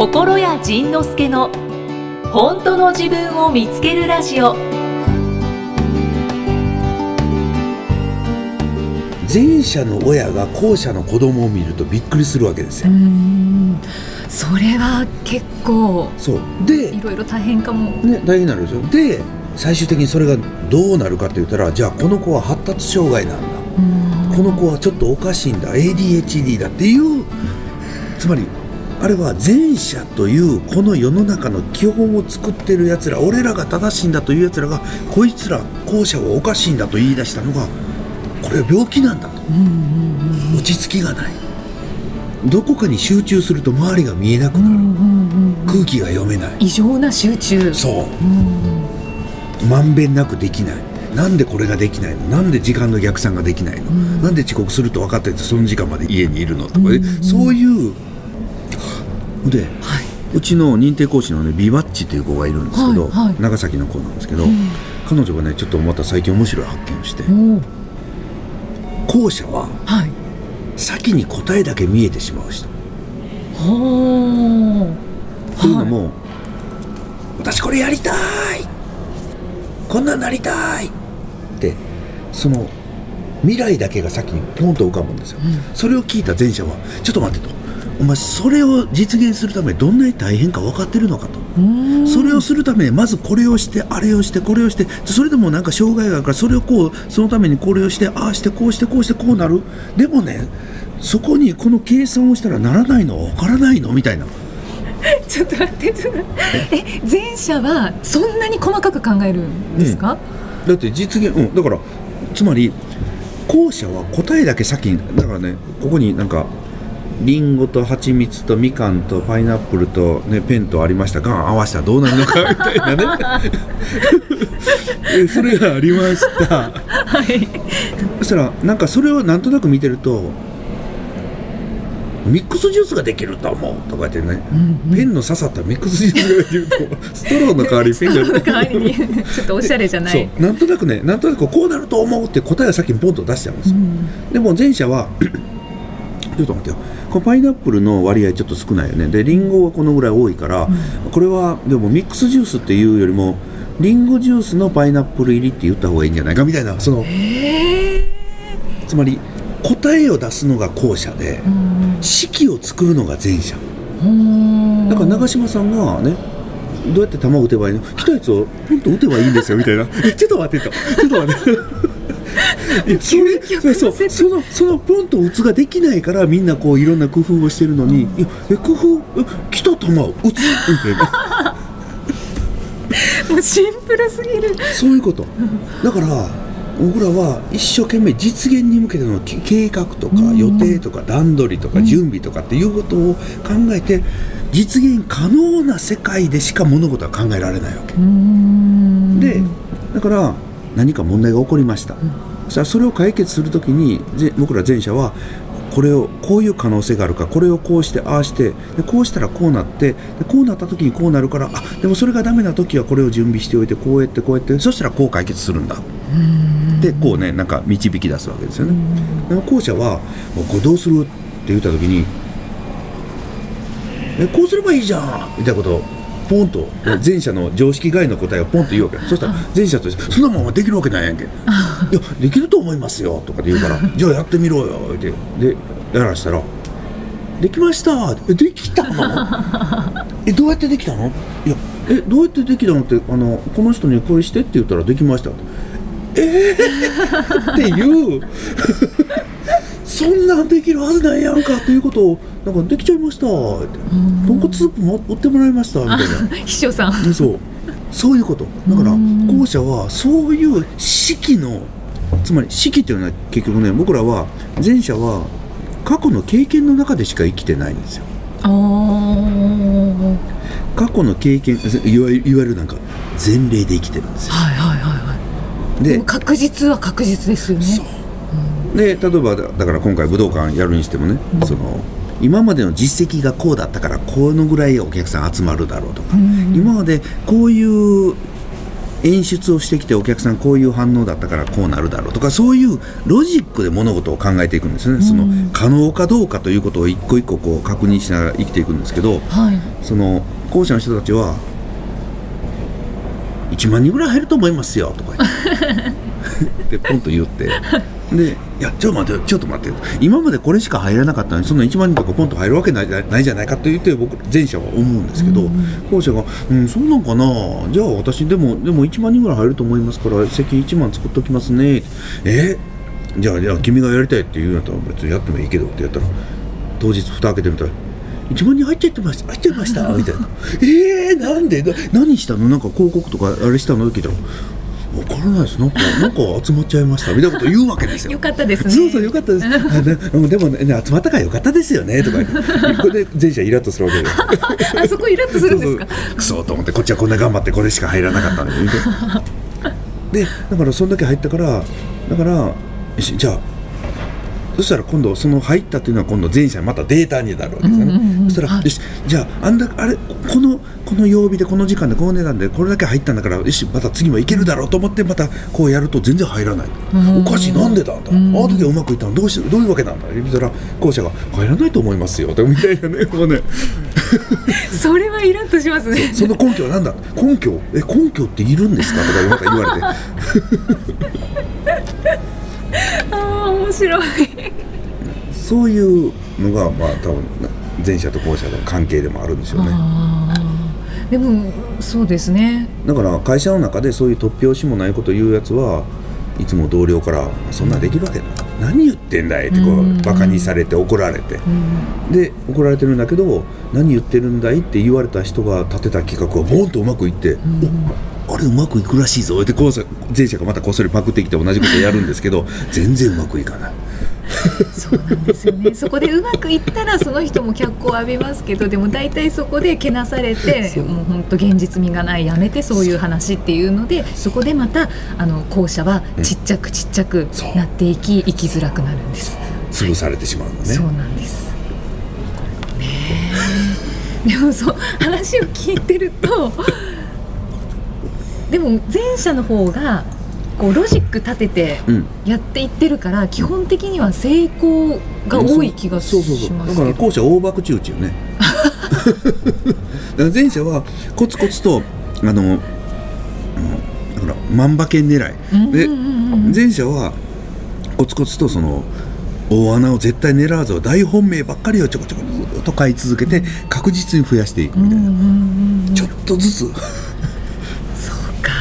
心谷仁之助の本当の自分を見つけるラジオ。前者の親が後者の子供を見るとびっくりするわけですよ。それは結構そう。でいろいろ大変かも。ね大変になるでしょで最終的にそれがどうなるかって言ったらじゃあこの子は発達障害なんだ。この子はちょっとおかしいんだ。ADHD だっていうつまりあれは前者というこの世の中の基本を作ってるやつら俺らが正しいんだというやつらがこいつら後者はおかしいんだと言い出したのがこれは病気なんだと、落ち着きがない。どこかに集中すると周りが見えなくなる、空気が読めない。異常な集中。そう、まんべんなくできない。なんでこれができないの？なんで時間の逆算ができないの、なんで遅刻すると分かっててその時間まで家にいるの？とか、ね。そういうで、うちの認定講師のねビバッチという子がいるんですけど、はいはい。長崎の子なんですけど、彼女がねちょっとまた最近面白い発見をしてお後者ははい。先に答えだけ見えてしまう人。ほというのも、私これやりたい。こんなんなりたい。ってその未来だけが先にポンと浮かぶんですよ、それを聞いた前者はちょっと待ってとお前それを実現するためにどんなに大変か分かってるのかと。それをするためにまずこれをしてあれをしてこれをしてそれでもなんか障害があるからそれをこうそのためにこれをしてああしてこうしてこうしてこうなる。でもねそこにこの計算をしたらならないの？は分からないの？みたいな。ちょっと待ってちょっと待って。え前者はそんなに細かく考えるんですか、だって実現うん。だからつまり後者は答えだけ先にだからねここになんかリンゴと蜂蜜とみかんとパイナップルと、ね、ペンとありました。が合わせたらどうなるのか。みたいなね。え それがありました。はいそしたらなんかそれをなんとなく見てるとミックスジュースができると思う。とか言ってね、ペンの刺さったミックスジュースができると ストローの代わりにペンが。その代わりに。ちょっとおしゃれじゃない。そう。なんとなくねなんとなくこうなると思うって答えを先にポンと出しちゃうんですよ、でも前者は ちょっと待ってよこのパイナップルの割合ちょっと少ないよね。でリンゴはこのぐらい多いから、これはでもミックスジュースっていうよりもリンゴジュースのパイナップル入りって言った方がいいんじゃないかみたいなそのつまり答えを出すのが後者で式を作るのが前者。だから長嶋さんがねどうやって球を打てばいいの？来たやつをポンと打てばいいんですよみたいな。えちょっと待ってと。ちょっと待ってそれそのそのポンと打つができないからみんなこういろんな工夫をしてるのに、いやえ工夫？え来た球を打つ？みたいな。もうシンプルすぎる。そういうこと。だから僕らは一生懸命実現に向けてのけ計画とか予定とか段取りとか準備とかっていうことを考えて実現可能な世界でしか物事は考えられないわけ。でだから何か問題が起こりました、そしたらそれを解決するときにぜ僕ら前者はこれをこういう可能性があるからこれをこうしてああしてでこうしたらこうなってでこうなった時にこうなるからあでもそれがダメな時はこれを準備しておいてこうやってこうやってそしたらこう解決するんだ。でこうねなんか導き出すわけですよね。でも後者はもうこれどうするって言った時にえこうすればいいじゃんみたいなことをポンと前者の常識外の答えをポンと言うわけ。そしたら前者として「そんなもんはできるわけないやんけ」「いやできると思いますよ」とかで言うから「じゃあやってみろよ」ってでやらしたら「できました」えできたの？えどうやってできたの？いやえどうやってできたのってあのこの人にこれしてって言ったらできました。えー、っていうそんなんできるはずないやんかっていうことをなんかできちゃいました。って豚骨スープも売ってもらいましたみたいな。秘書さん。でそう。そういうこと。だから後者はそういう式のつまり式っていうのは結局ね僕らは前者は過去の経験の中でしか生きてないんですよ。過去の経験いわゆるいわゆるなんか前例で生きてるんですよ。はいはいはいはい。で確実は確実ですよね。そうで例えばだだから今回武道館やるにしてもね、その今までの実績がこうだったからこのぐらいお客さん集まるだろうとか、今までこういう演出をしてきてお客さんこういう反応だったからこうなるだろうとかそういうロジックで物事を考えていくんですよね、その可能かどうかということを一個一個こう確認しながら生きていくんですけどはい。その後者の人たちは1万人ぐらい入ると思いますよとか言って でポンと言ってで「いやちょっと待ってちょっと待って今までこれしか入らなかったのにそんな1万人とかポンと入るわけないないじゃないか」と言って僕前者は思うんですけど、後者が「うんそうなんかな。じゃあ私でもでも1万人ぐらい入ると思いますから席1万作っときますね」え？じゃあじゃあ君がやりたいって言うんやったら別にやってもいいけどってやったら当日蓋開けてみたら1万人入っちゃってました入っちゃいましたみたいな。えー、なんで？な何したの？なんか広告とかあれしたの？って聞いたら分からないです。なんかなんか集まっちゃいました。みたいなこと言うわけですよ。よかったですね。そうそうよかったです。あでもね集まったからよかったですよね。とか。言ってこれで前者イラッとするわけよ あそこイラッとするんですか？クソと思ってこっちはこんな頑張ってこれしか入らなかったんででだからそんだけ入ったからだからじゃあそしたら今度その入ったっていうのは今度前者にまたデータになるわけですよね、そしたら、はいよしじゃああんだあれこのこの曜日でこの時間でこの値段でこれだけ入ったんだからよしまた次もいけるだろうと思ってまたこうやると全然入らない、うん。おかしいなんでだ、うん。あの時はうまくいったの？どうしてどういうわけなんだ？言ったら後者が入らないと思いますよとみたいなねもうね。それはイラッとしますね。その根拠は何だ？根拠？え根拠っているんですか？とか言われて。ああ面白い。そういうのがまあ多分前者と後者の関係でもあるんでしょうねでもそうですね。だから会社の中でそういう突拍子もないこと言うやつはいつも同僚から「そんなんできるわけない。何言ってんだい」ってこうバカにされて怒られて。うん。で怒られてるんだけど「何言ってるんだい?」って言われた人が立てた企画はボンとうまくいって「おあれうまくいくらしいぞ」ってこうさ前者がまたこっそりパクってきて同じことやるんですけど全然うまくいかない。そうなんですよねそこでうまくいったらその人も脚光を浴びますけどでも大体そこでけなされてもう本当現実味がないやめてそういう話っていうのでそこでまたあの後者はちっちゃくちっちゃくなっていき生きづらくなるんです。潰されてしまうのね。そうなんです。ねえでもそう話を聞いてるとでも前者の方がこうロジック立ててうん。やっていってるから基本的には成功が多い気がしそうそうそう。だますけど。から後者大博打ちよね。だから前者はコツコツとあのあのだから万馬券狙い。で前者はコツコツとその大穴を絶対狙わず大本命ばっかりをちょこちょこずっと買い続けて確実に増やしていくみたいな、ちょっとずつ。そうか。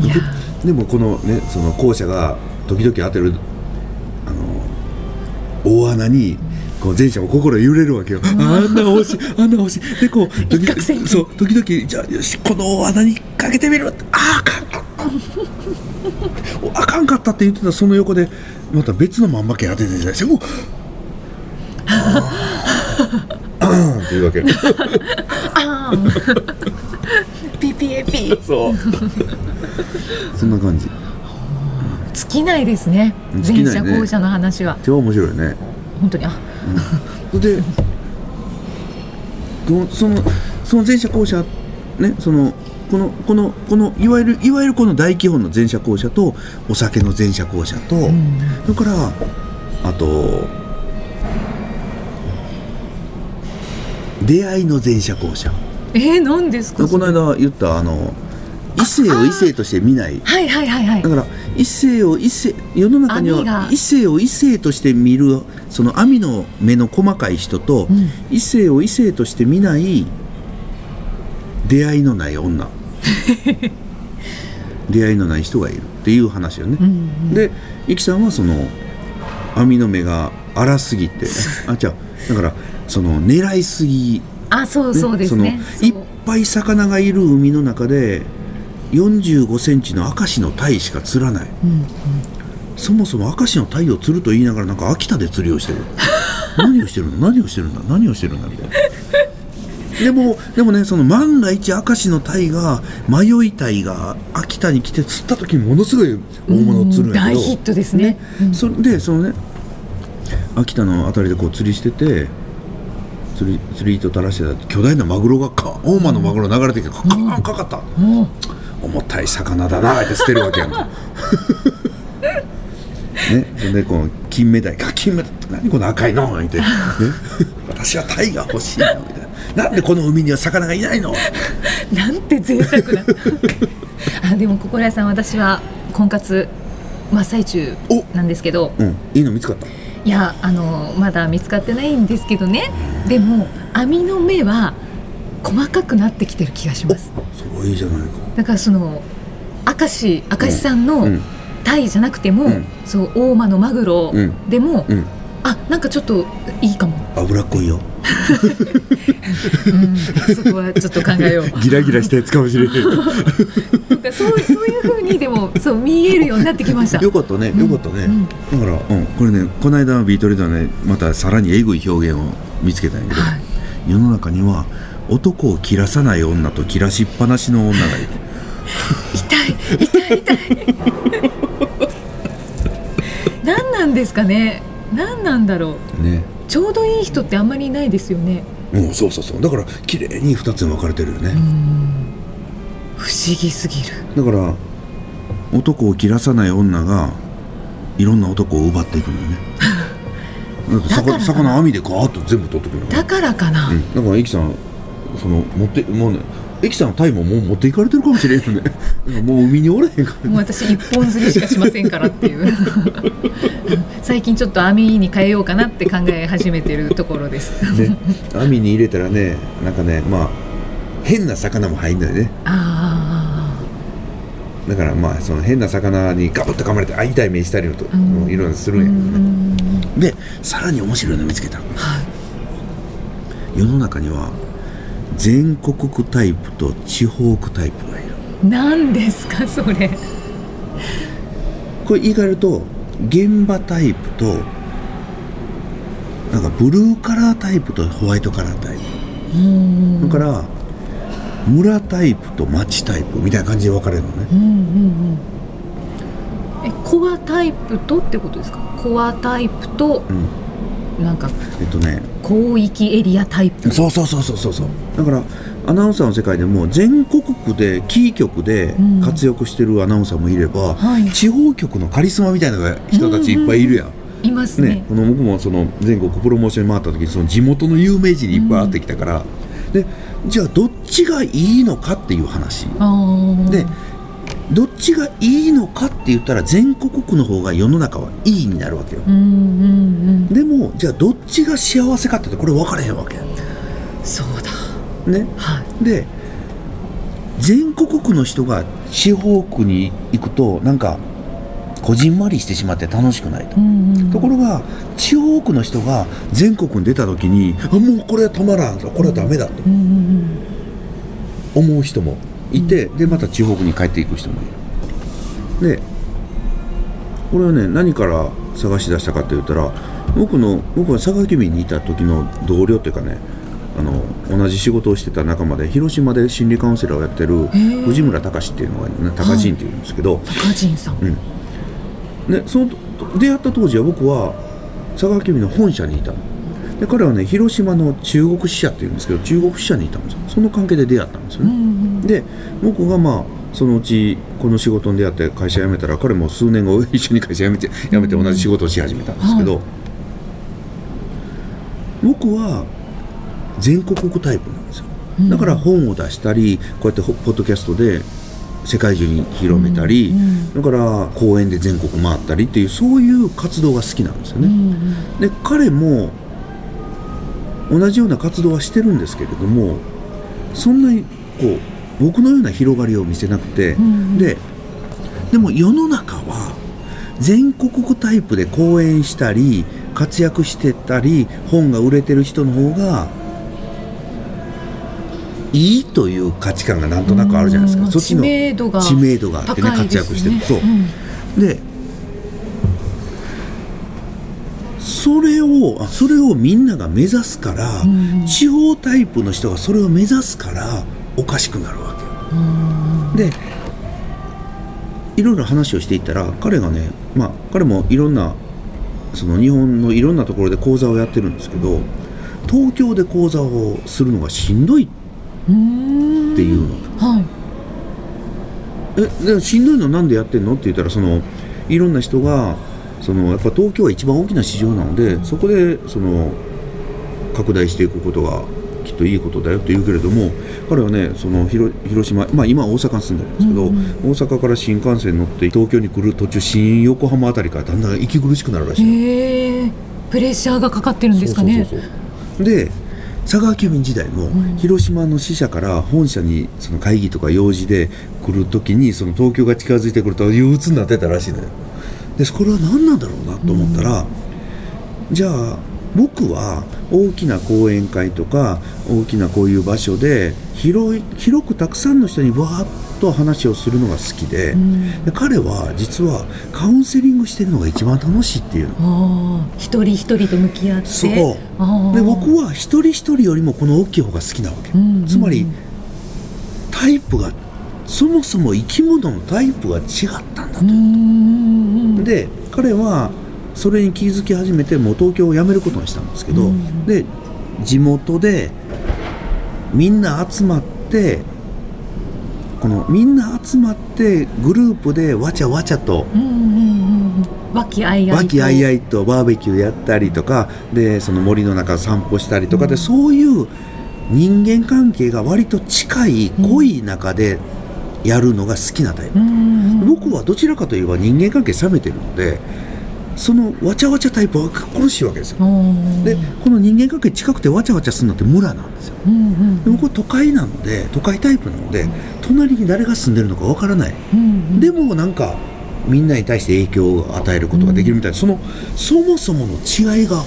いやでもこのねその後者が時々当てるあの大穴にこう前者も心揺れるわけよ、あんな欲しいあんな欲し。いでこう時一攫千金。そう時々じゃあよしこの大穴にかけてみる。あああかんかったおあかんかったって言ってたその横でまた別のまんま券当てててお あーん。っていうわけあー PPAP そう。そんな感じ。尽きないですね。前者後者の話は。超面白いね。本当に。あ。でこのそのその前者後者ねそのこのこのこのいわゆるいわゆるこの大基本の前者後者とお酒の前者後者と、それからあと出会いの前者後者えー、何ですか？この間言ったあの異性を異性として見ない。はいはいはいはい。だから異性を異性世の中には異性を異性として見るその網の目の細かい人と、ん。異性を異性として見ない出会いのない女。出会いのない人がいる。っていう話よね。うんでイキさんはその網の目が荒すぎて。あじゃだからその狙いすぎあそうそうですね。そのいっぱい魚がいる海の中で45センチの明石の鯛しか釣らない、そもそも明石の鯛を釣ると言いながらなんか秋田で釣りをしてる。何をしてるの？何をしてるんだ？何をしてるんだみたいな。でもでもねその万が一明石の鯛が迷い鯛が秋田に来て釣った時にものすごい大物を釣るんやけど。大ヒットですね。うん。それでそのね秋田の辺りでこう釣りしてて釣り釣り糸垂らしてた巨大なマグロがカーン大間のマグロ流れてきてカーンかかった、重たい魚だなって捨てるわけやんかね、でこの金目鯛か金目鯛何この赤いのみたいな、ね、私は鯛が欲しいのみたいななんでこの海には魚がいないのなんて贅沢なあでも心屋さん私は婚活真っ最中なんですけどうんいいの見つかったいやあのまだ見つかってないんですけどね。でも網の目は細かくなってきてる気がします。すごいじゃないか。だからその明石明石さんのうんタイじゃなくても、うん。そう大間のマグロうん。でも、うん。あなんかちょっといいかも、脂っこいようん、そこはちょっっと考えよう。ギラギラしたやつかもしれないなんかそうそういう風にでもそう見えるようになってきました。よかったねよかったね、うん。だから、うん、これねこの間のビートルではねまたさらにえぐい表現を見つけたんやけど、はい。世の中には男を切らさない女と切らしっぱなしの女がいる。痛い痛い痛い。何なんですかね何なんだろう。ね。ちょうどいい人ってあんまりいないですよね。うんそうそうそう。だから綺麗に2つに分かれてるよね、不思議すぎる。だから男を切らさない女がいろんな男を奪っていくのよね。魚魚網でガーッと全部取ってくるのだからかな、うん、だからエキさんその持ってもうねエキさんのタイももう持っていかれてるかもしれんよねもう海におれへんからもう私一本釣りしかしませんからっていう。最近ちょっと網に変えようかなって考え始めてるところです。ね、網に入れたらねなんかねまあ変な魚も入んのよね。あだからまあその変な魚にガブッと噛まれてあ痛い目したりのと、うん。いろいろすあるんや。けどね、うん。でさらに面白いの見つけた。はい。世の中には全国区タイプと地方区タイプがいる何ですかそれ。これ言い換えると現場タイプとなんかブルーカラータイプとホワイトカラータイプ。うんだから村タイプと町タイプみたいな感じで分かれるのね。うんうんうん。えコアタイプとってことですか？コアタイプとうん。なんかえっとね。広域エリアタイプ。そうそうそうそうそうそう。だからアナウンサーの世界でも全国区でキー局でうん活躍してるアナウンサーもいれば、はい。地方局のカリスマみたいな人たちいっぱいいるやん、いますね。ね、この僕もその全国プロモーションに回った時にその地元の有名人にいっぱい会ってきたから、でじゃあどっちがいいのかっていう話。でどっちがいいのかって言ったら全国区の方が世の中はいいになるわけよ。うんうんうん。でもじゃあどっちが幸せかってこれ分からへんわけ。そうだね。はい。で全国区の人が地方区に行くとなんかこじんまりしてしまって楽しくないと、うんうんところが地方区の人が全国に出た時にあもうこれはたまらんと。これはダメだと。うんうん思う人もいて、でまた地方区に帰っていく人もいる。でこれはね何から探し出したかって言ったら僕の僕は佐賀県民にいた時の同僚っていうかねあの同じ仕事をしてた仲間で広島で心理カウンセラーをやってるー。藤村隆っていうのがね高人っていうんですけど、高人さん。うん。ね、その出会った当時は僕は佐川急便の本社にいたの。で彼はね広島の中国支社っていうんですけど中国支社にいたんですよ。その関係で出会ったんですようんうね、ん。で僕がまあそのうちこの仕事に出会って会社辞めたら彼も数年後一緒に会社辞めて辞めて同じ仕事をし始めたんですけど、は僕は全国区タイプなんですよ。うん。だから本を出したりこうやってポッドキャストで世界中に広めたり、うんうん。だから公演で全国回ったりっていうそういう活動が好きなんですよね。うんうん。で彼も同じような活動はしてるんですけれどもそんなにこう僕のような広がりを見せなくて、んででも世の中は全国区タイプで講演したり活躍してたり本が売れてる人の方がいいという価値観がなんとなくあるじゃないですか、うんそっちの知名度が知名度があってねね。躍してるそう、ん。でそれをあそれをみんなが目指すから、ん。地方タイプの人がそれを目指すからおかしくなるわけよ。でいろいろ話をしていったら彼がねまあ彼もいろんなその日本のいろんなところで講座をやってるんですけど東京で講座をするのがしんどいっうんていうの、はい。えでもしんどいのなんでやってんの？って言ったらそのいろんな人がそのやっぱ東京は一番大きな市場なのでそこでその拡大していくことがきっといいことだよって言うけれども彼はねその広広島、まあ、今大阪に住んでるんですけど、大阪から新幹線乗って東京に来る途中新横浜あたりからだんだん息苦しくなるらしいプレッシャーがかかってるんですかね。そうそうそうそう。で佐川急便時代も、広島の支社から本社にその会議とか用事で来る時にその東京が近づいてくると憂鬱になってたらしいのよ。でこれは何なんだろうなと思ったら、じゃあ僕は大きな講演会とか大きなこういう場所で広い広くたくさんの人にわーっと話をするのが好きで,、で彼は実はカウンセリングしてるのが一番楽しいっていう一人一人と向き合って。そう。で僕は一人一人よりもこの大きい方が好きなわけ、んうんつまりタイプがそもそも生き物のタイプが違ったんだと、うーん。で彼はそれに気づき始めてもう東京を辞めることにしたんですけど、うん。で地元でみんな集まってこのみんな集まってグループでわちゃわちゃとうんうんうんうん。和気あいあいと。和気あいあいとバーベキューやったりとかでその森の中散歩したりとかで、そういう人間関係が割と近い濃い中でやるのが好きなタイプ、うんうん。僕はどちらかといえば人間関係冷めてるのでそのわちゃわちゃタイプは苦しいわけですよ。うんでこの人間関係近くてわちゃわちゃするのって村なんですよ。うんうんで僕は都会なので都会タイプなので隣に誰が住んでるのかわからない。うんでもなんかみんなに対して影響を与えることができるみたいな、そのそもそもの違いが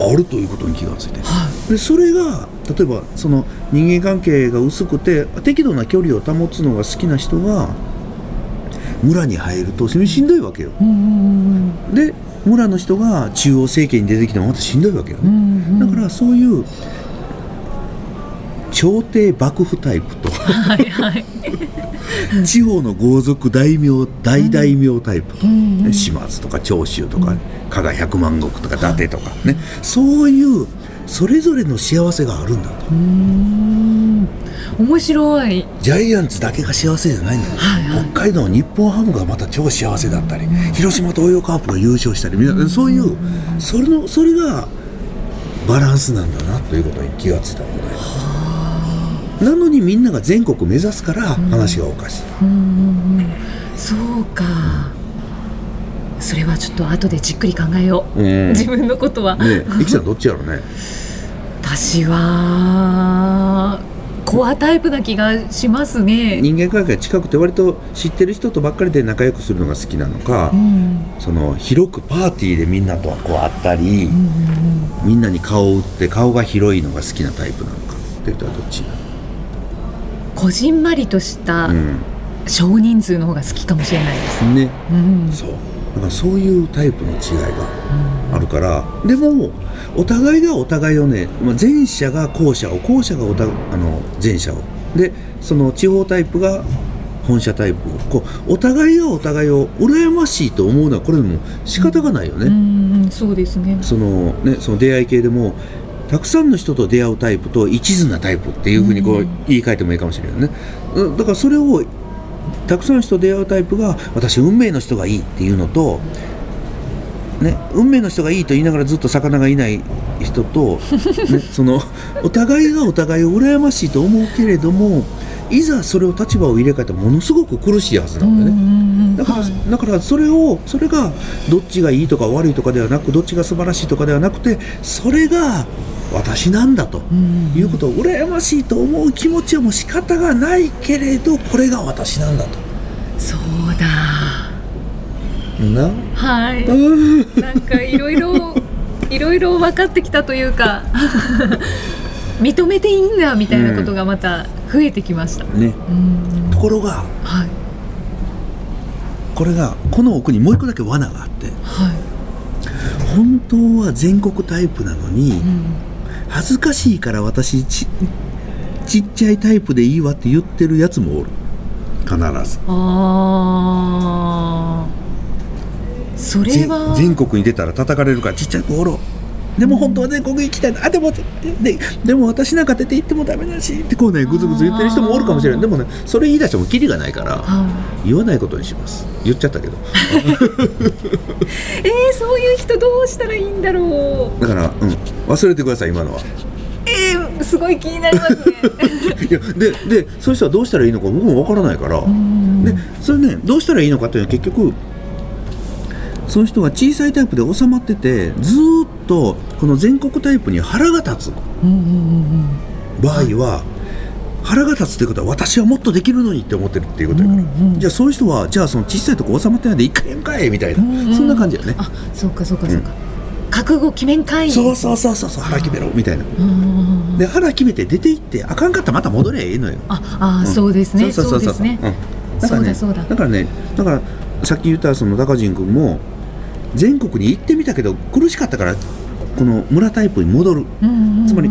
あるということに気がついて、でそれが例えばその人間関係が薄くて適度な距離を保つのが好きな人が村に入るとしんどいわけよ。うんうんで村の人が中央政権に出てきてもまたしんどいわけようんうね、んうん。だからそういう朝廷幕府タイプと。はいはい。地方の豪族大名大大名タイプ。と、うんうん。ね島津とか長州とか、加賀百万石とか伊達とかね、そういうそれぞれの幸せがあるんだと面白い。ジャイアンツだけが幸せじゃないんだよ、北海道日本ハムがまた超幸せだったり、広島東洋カープが優勝したりみんなそういうそれのそれがバランスなんだなということに気がついたのねなのにみんなが全国目指すから話がおかしい、うんうんうん。そうか。それはちょっと後でじっくり考えよう、うん自分のことは、ねえ、いきさんどっちやろうね。私はコアタイプな気がしますね。人間関係が近くて割と知ってる人とばっかりで仲良くするのが好きなのか、うん。その広くパーティーでみんなとこう会ったり、みんなに顔を打って顔が広いのが好きなタイプなのか。って言ったらどっちこじんまりとしたうん。少人数の方が好きかもしれないです、ね。うん。そう。だからそういうタイプの違いがあるから、でもお互いがお互いをね、まあ、前者が後者を後者がおたあの前者を。でその地方タイプが本社タイプを。こうお互いがお互いを羨ましいと思うのはこれも仕方がないよね。うんそうですね。そのねその出会い系でもたくさんの人と出会うタイプと一途なタイプっていうふうにこう言い換えてもいいかもしれないよね。うんだからそれをたくさんの人と出会うタイプが私運命の人がいいっていうのと、ね、運命の人がいいと言いながらずっと魚がいない人と、ね、そのお互いがお互いを羨ましいと思うけれどもいざそれを立場を入れ替えたらものすごく苦しいはずなんだよね。だから、はいだからそれをそれがどっちがいいとか悪いとかではなくどっちが素晴らしいとかではなくてそれが私なんだとんいうことを羨ましいと思う気持ちはもう仕方がないけれどこれが私なんだと。そうだな。はい。なんかいろいろいろいろ分かってきたというか 認めていいんだみたいなことがまた増えてきました、ね、うん。ところがはい。これがこの奥にもう一個だけ罠があってはい、本当は全国タイプなのにうん。恥ずかしいから私ちちっちゃいタイプでいいわって言ってるやつもおる。必ず。あーそれぜは全国に出たら叩かれるからちっちゃい子おろでも本当は全国行きたいなあでもででも私なんか出て行ってもダメだしってこうねぐずぐず言ってる人もおるかもしれない。でもねそれ言い出してもキリがないからは言わないことにします。言っちゃったけど。い、えー、そういう人どうしたらいいんだろう。だから、うん、忘れてください今のは。えー、すごい気になりますね。いやででそういう人はどうしたらいいのか僕もわからないから、うん。でそれねどうしたらいいのかっていうのは結局その人が小さいタイプで収まっててずーっとこの全国タイプに腹が立つ。うんうんうん場合は、腹が立つってことは私はもっとできるのにって思ってるっていうことだから、うんうんじゃあそういう人はじゃあその小さいとこ収まってないで一回やんかいみたいな、うんうんそんな感じだよね。あそうかそうかそうか、覚悟決めんかい。そうそうそうそうそう腹決めろみたいな。うんで腹決めて出て行ってあかんかったらまた戻ればいいのよ。ああ、ん。そうですね。そうですね、うん。だからねそうだそうだ。だからねだからさっき言ったその高人君も全国に行ってみたけど苦しかったからこの村タイプに戻る。つまり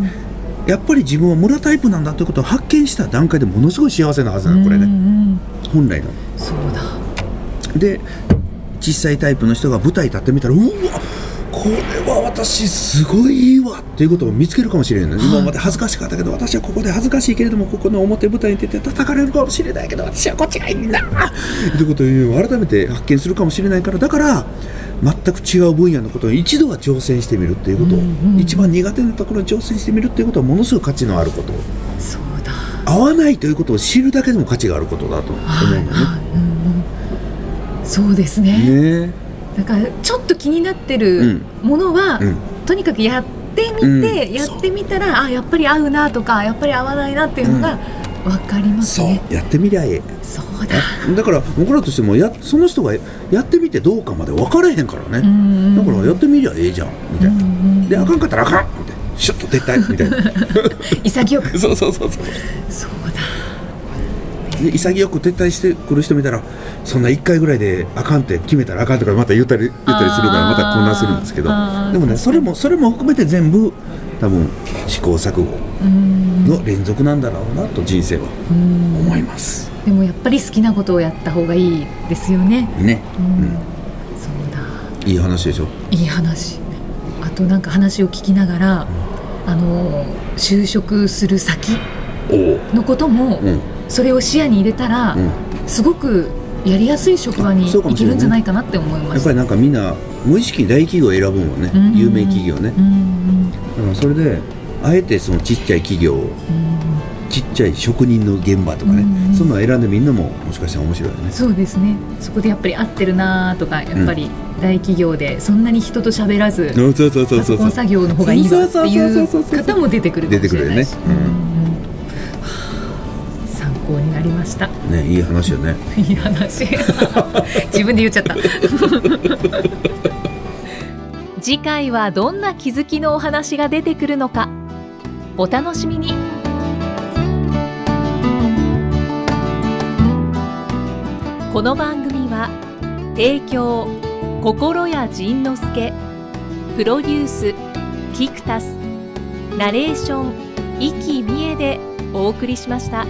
やっぱり自分は村タイプなんだということを発見した段階でものすごい幸せなはずなのこれね。本来の。そうだ。で小さいタイプの人が舞台立ってみたらうわこれは私すごいいいわっていうことを見つけるかもしれない、今まで恥ずかしかったけど私はここで恥ずかしいけれどもここの表舞台に出て叩かれるかもしれないけど私はこっちがいいんだということを改めて発見するかもしれないからだから全く違う分野のことを一度は挑戦してみるっていうことを、うんうん。一番苦手なところに挑戦してみるっていうことはものすごい価値のあること。そうだ。合わないということを知るだけでも価値があることだと思うのはいね。うんそうですね。ね。だからちょっと気になってるものは、うん。とにかくやってみて、うんやってみたらあやっぱり合うなとかやっぱり合わないなっていうのが分かりますそう。ね、やってみりゃええそうだ。だから僕らとしてもやその人がやってみてどうかまで分からへんからね、んだからやってみりゃええじゃんみたいな、であかんかったらあかんみたいな。シュッと撤退みたいな。潔く。そうそうそうそう。そうだ。で潔く撤退してくる人見たらそんな1回ぐらいであかんって決めたらあかんとかまた言ったり言ったりするからまた混乱するんですけど。でもねそれもそれも含めて全部多分試行錯誤うん。の連続なんだろうなと人生はうん。思います。でもやっぱり好きなことをやった方がいいですよね。ね、うん。うん。そうだ。いい話でしょ。いい話。あとなんか話を聞きながら、あの就職する先のことも、うんそれを視野に入れたら、うん。すごくやりやすい職場にあそうかも行けるんじゃないかなって思いました。やっぱりなんかみんな無意識に大企業を選ぶもんね、うん。有名企業ね、うん。うん。だからそれであえてそのちっちゃい企業うん。ちっちゃい職人の現場とかね、うんそんなの選んでみんなももしかしたら面白いよね。そうですね。そこでやっぱり合ってるなとかやっぱり大企業でそんなに人と喋らず、パソコン作業の方がいいわっていう方も出てくるかもしれないし出てくるよねうん考になりました。ねいい話よね。いい話。自分で言っちゃった。次回はどんな気づきのお話が出てくるのか。お楽しみに。この番組は提供心谷仁之助プロデュースキクタスナレーション生きみえでお送りしました。